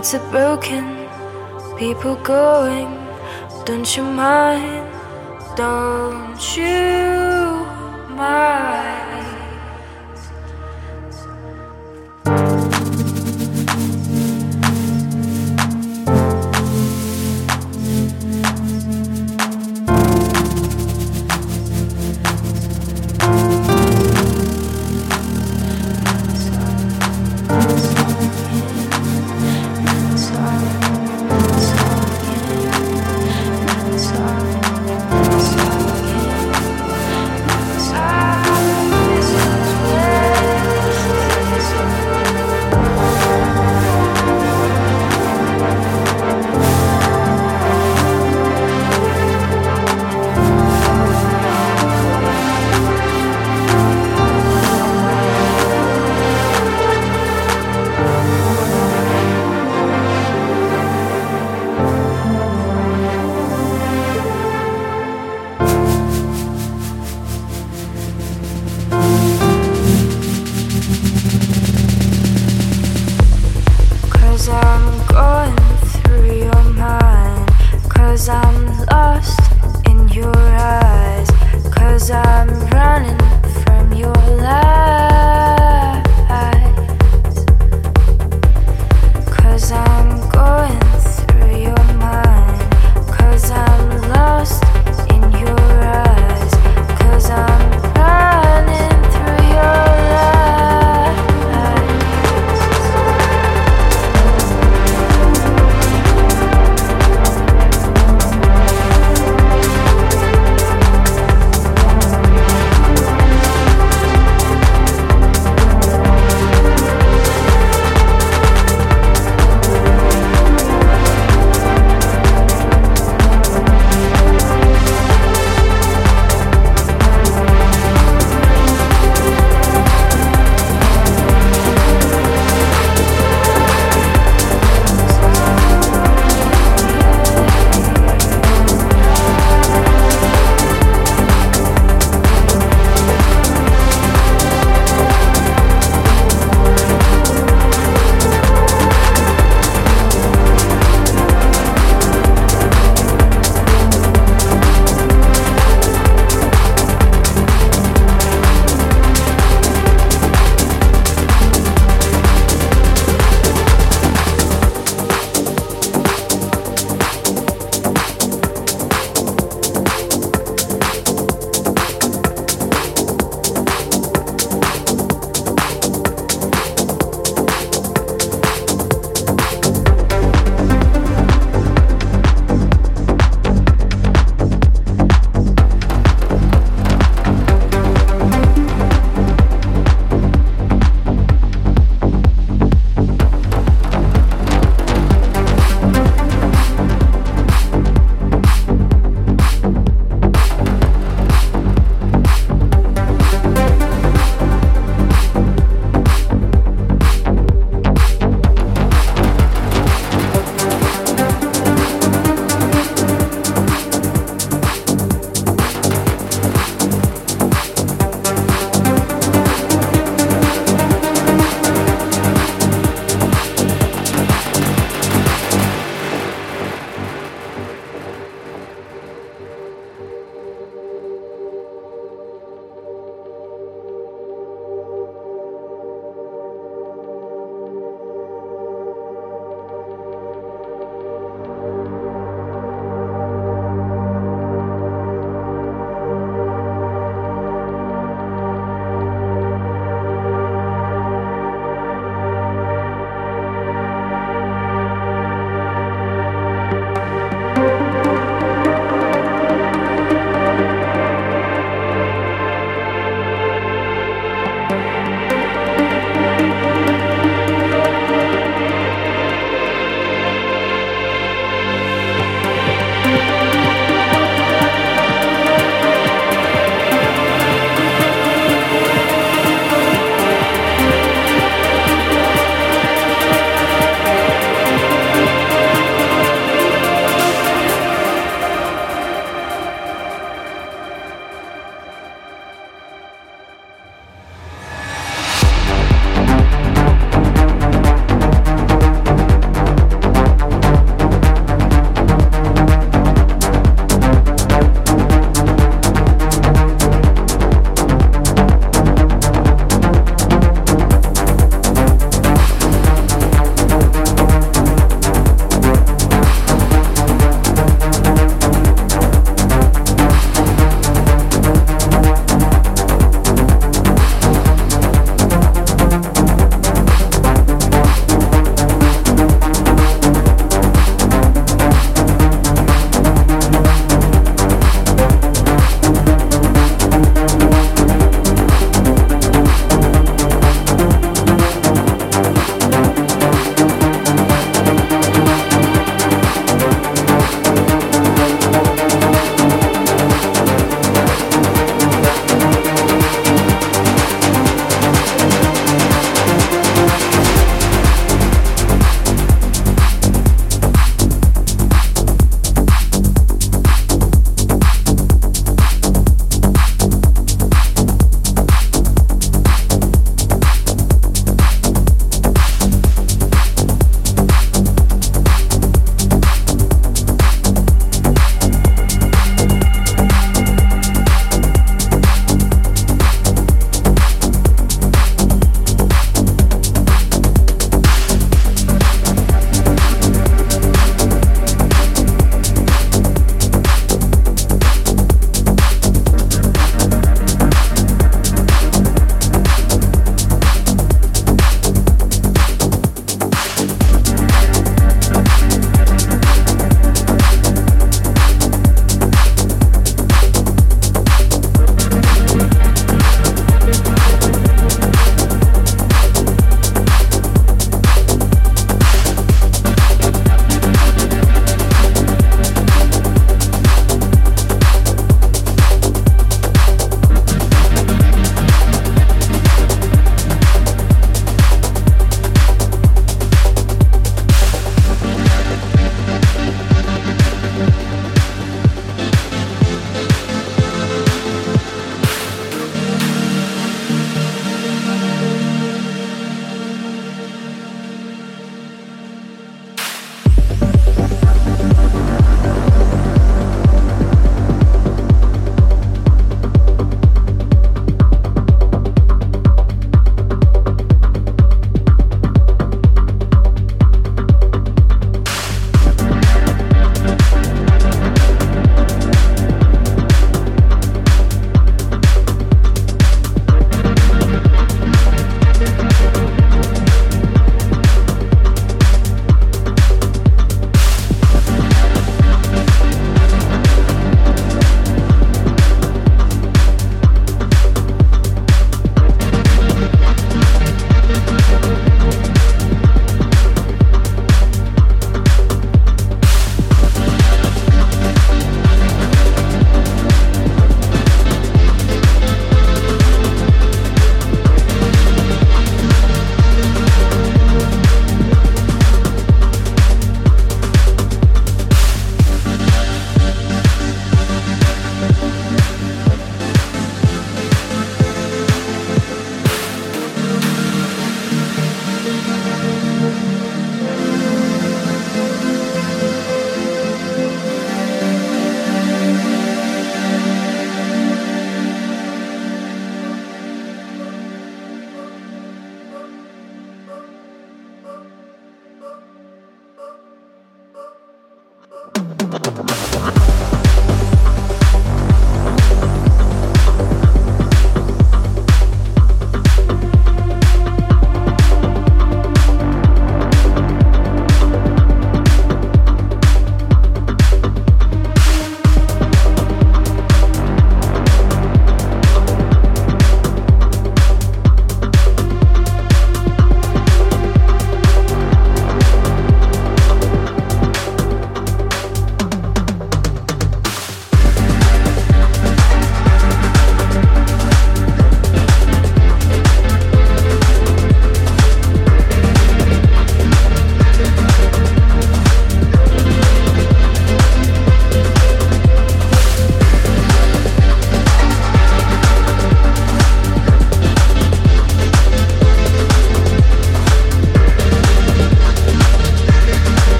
Nights are broken, people going. Don't you mind? Don't you mind?